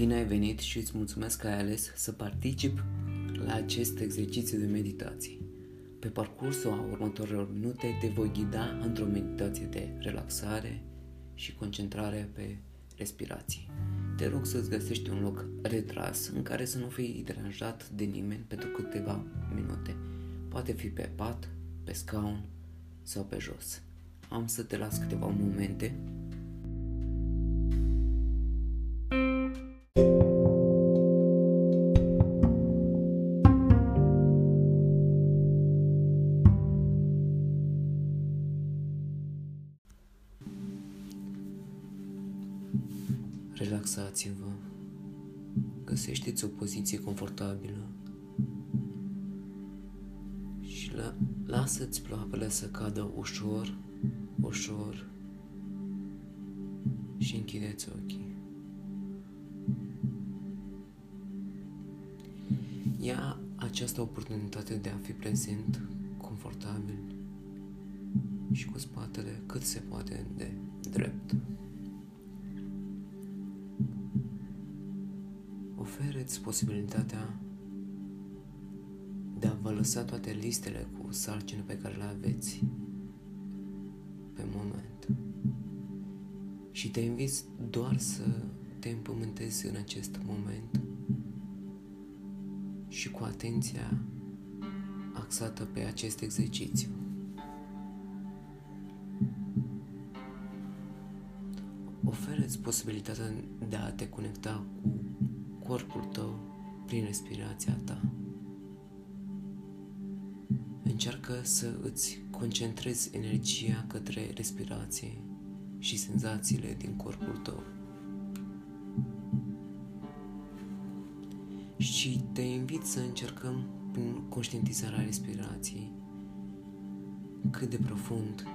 Bine ai venit și îți mulțumesc că ai ales să particip la acest exercițiu de meditație. Pe parcursul a următorilor minute te voi ghida într-o meditație de relaxare și concentrare pe respirație. Te rog să-ți găsești un loc retras în care să nu fii deranjat de nimeni pentru câteva minute. Poate fi pe pat, pe scaun sau pe jos. Am să te las câteva momente Relaxați-vă. Găsește-ți o poziție confortabilă și la, lasă-ți ploapele să cadă ușor, ușor și închideți ochii. Ia această oportunitate de a fi prezent, confortabil și cu spatele cât se poate de drept. Ofereți posibilitatea de a vă lăsa toate listele cu sarcini pe care le aveți pe moment. Și te invit doar să te împământezi în acest moment și cu atenția axată pe acest exercițiu. Ofereți posibilitatea de a te conecta cu corpul tău prin respirația ta. Încearcă să îți concentrezi energia către respirație și senzațiile din corpul tău. Și te invit să încercăm prin conștientizarea respirației cât de profund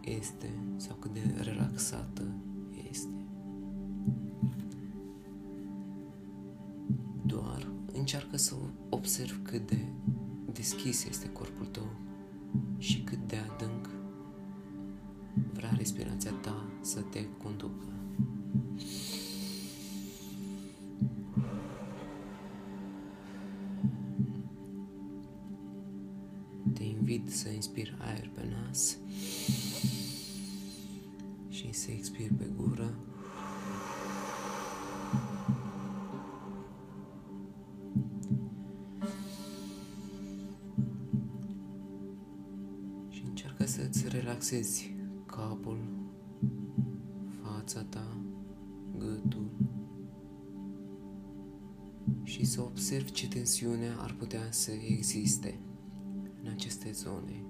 este sau cât de relaxată încearcă să observi cât de deschis este corpul tău și cât de adânc vrea respirația ta să te conducă. Te invit să inspiri aer pe nas și să expiri pe gură. Relaxezi capul, fața ta, gâtul și să observi ce tensiune ar putea să existe în aceste zone.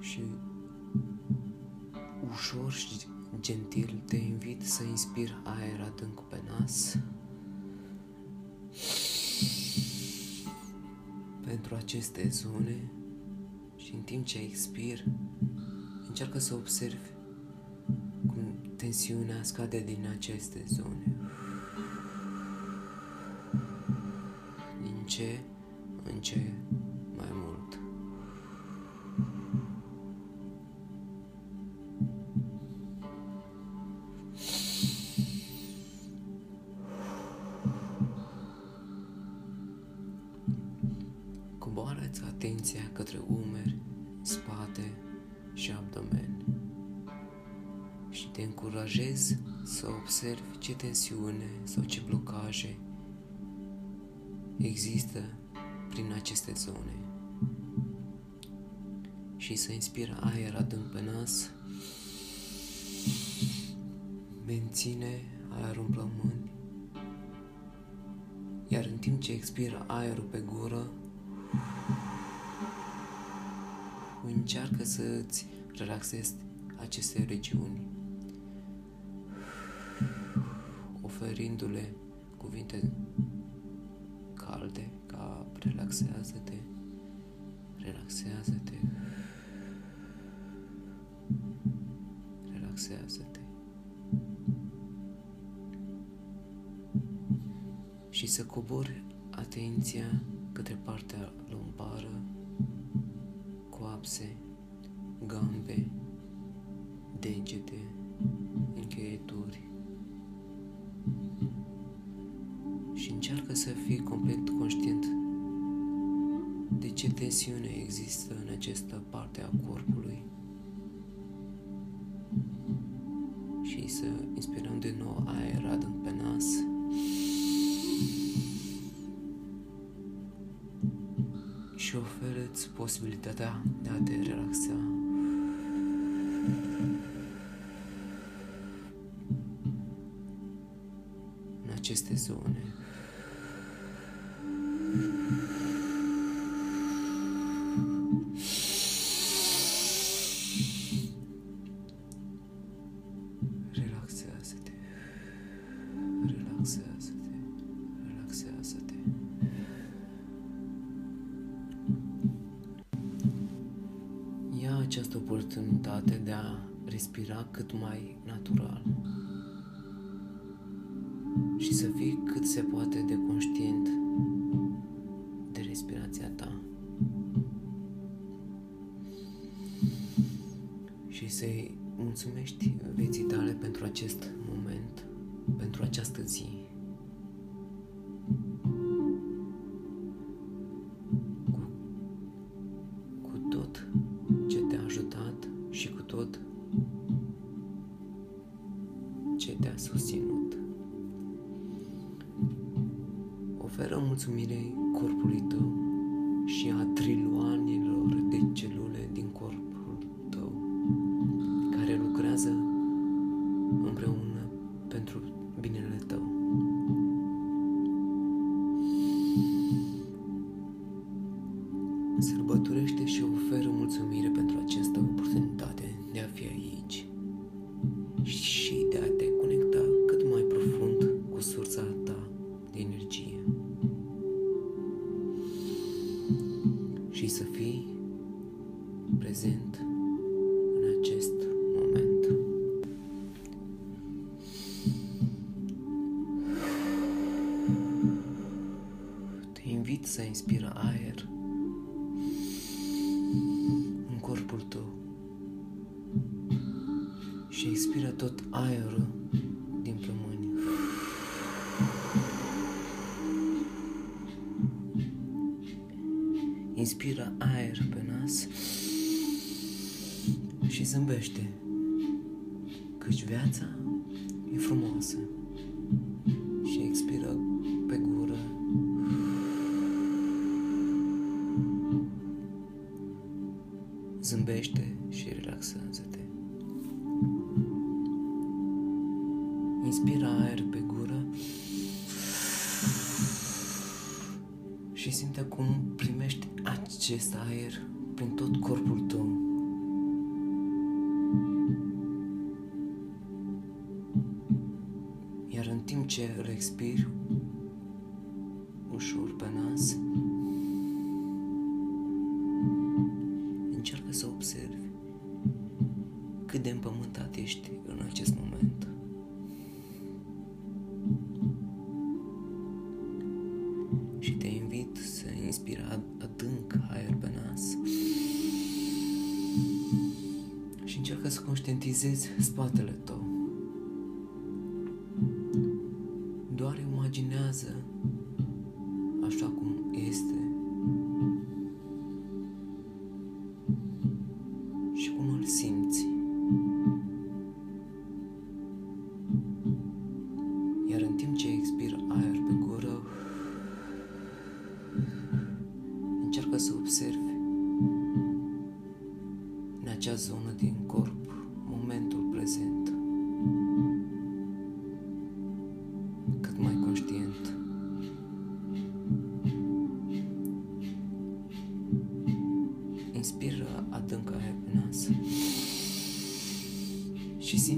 Și ușor și gentil te invit să inspiri aer adânc pe nas pentru aceste zone și în timp ce expir, încearcă să observi cum tensiunea scade din aceste zone. Din ce în ce observi ce tensiune sau ce blocaje există prin aceste zone. Și să inspiră aer adânc pe nas, menține aerul în plămâni, iar în timp ce expiră aerul pe gură, încearcă să îți relaxezi aceste regiuni, oferindu-le cuvinte calde ca relaxează-te, relaxează-te, relaxează-te. Și să cobori atenția către partea lumbară, coapse, gambe, degete, încheieturi să fii complet conștient de ce tensiune există în această parte a corpului și să inspirăm din nou aer adânc pe nas. Și oferă-ți posibilitatea de a te relaxa. În aceste zone. Respira cât mai natural și să fii cât se poate de conștient de respirația ta. Și să-i mulțumești vieții tale pentru acest moment, pentru această zi. Zâmbește, căci viața e frumoasă. Și expiră pe gură. Zâmbește și relaxează-te. Inspira aer pe gură și simte cum primești acest aer prin tot corpul tău. Iar în timp ce îl expiri ușor pe nas, casa și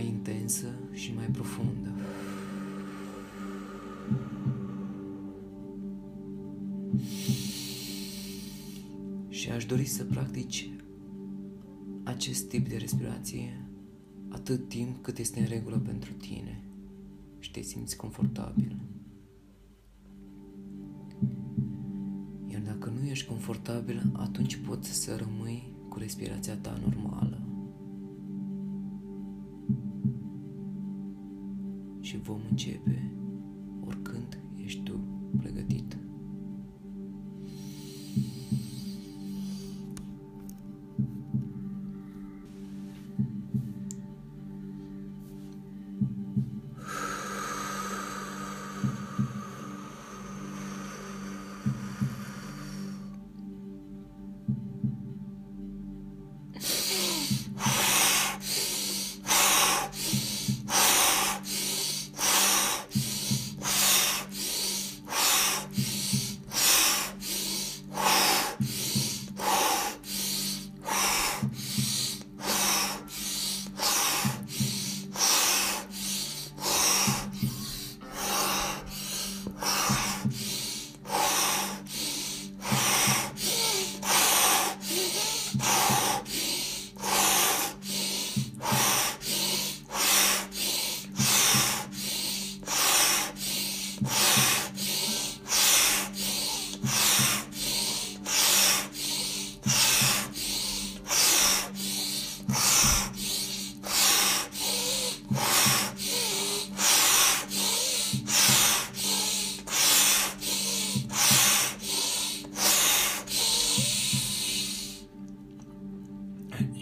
intensă și mai profundă. Și aș dori să practici acest tip de respirație atât timp cât este în regulă pentru tine și te simți confortabil. Iar dacă nu ești confortabil, atunci poți să rămâi cu respirația ta normală. 父母戒备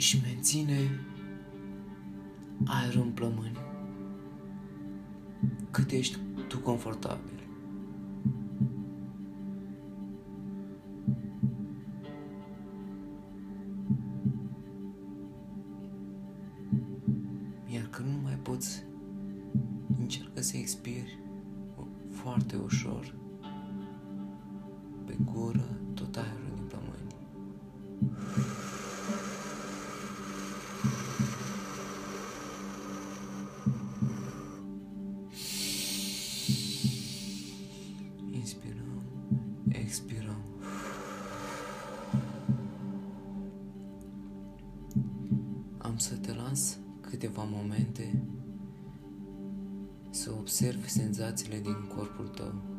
și menține aerul în plămâni. Cât ești tu confortabil. Câteva momente să observi senzațiile din corpul tău.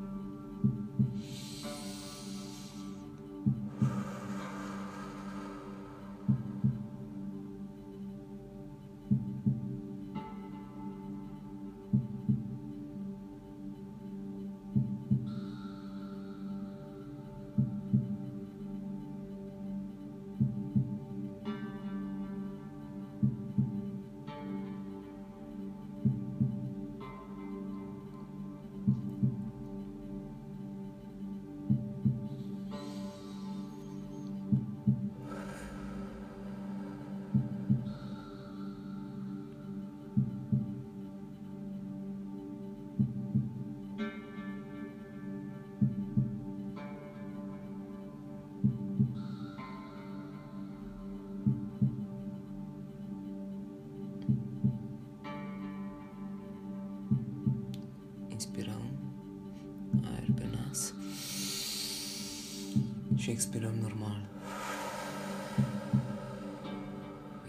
Și expirăm normal.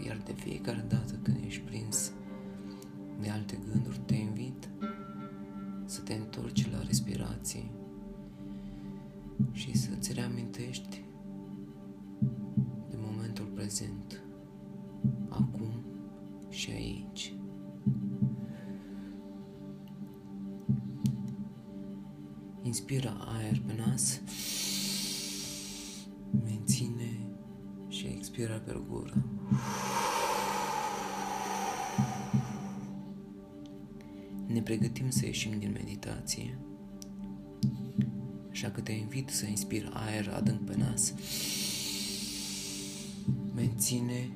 Iar de fiecare dată când ești prins de alte gânduri, te invit să te întorci la respirație și să-ți reamintești de momentul prezent, acum și aici. Inspira aer pe nas, expira pe gură. Ne pregătim să ieșim din meditație, așa că te invit să inspiri aer adânc pe nas, menține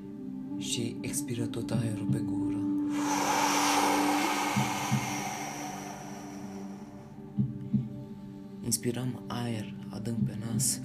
și expiră tot aerul pe gură. Inspirăm aer adânc pe nas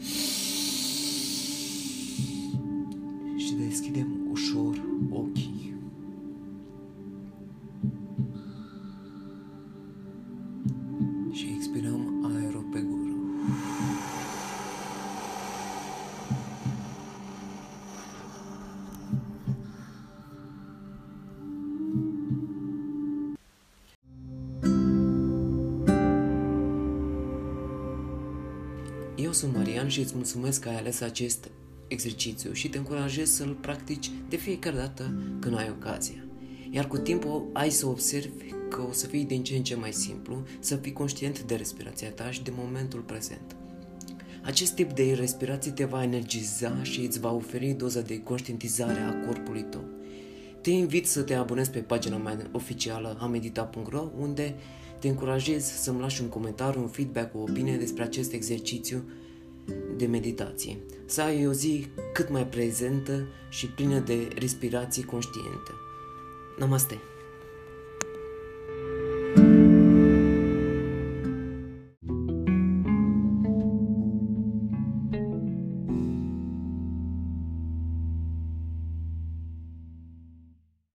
Eu sunt Marian și îți mulțumesc că ai ales acest exercițiu și te încurajez să-l practici de fiecare dată când ai ocazia. Iar cu timpul ai să observi că o să fii din ce în ce mai simplu, să fii conștient de respirația ta și de momentul prezent. Acest tip de respirație te va energiza și îți va oferi doza de conștientizare a corpului tău. Te invit să te abonezi pe pagina mea oficială amedita.ro unde te încurajez să-mi lași un comentariu, un feedback, o opinie despre acest exercițiu de meditație. Să ai o zi cât mai prezentă și plină de respirații conștiente. Namaste!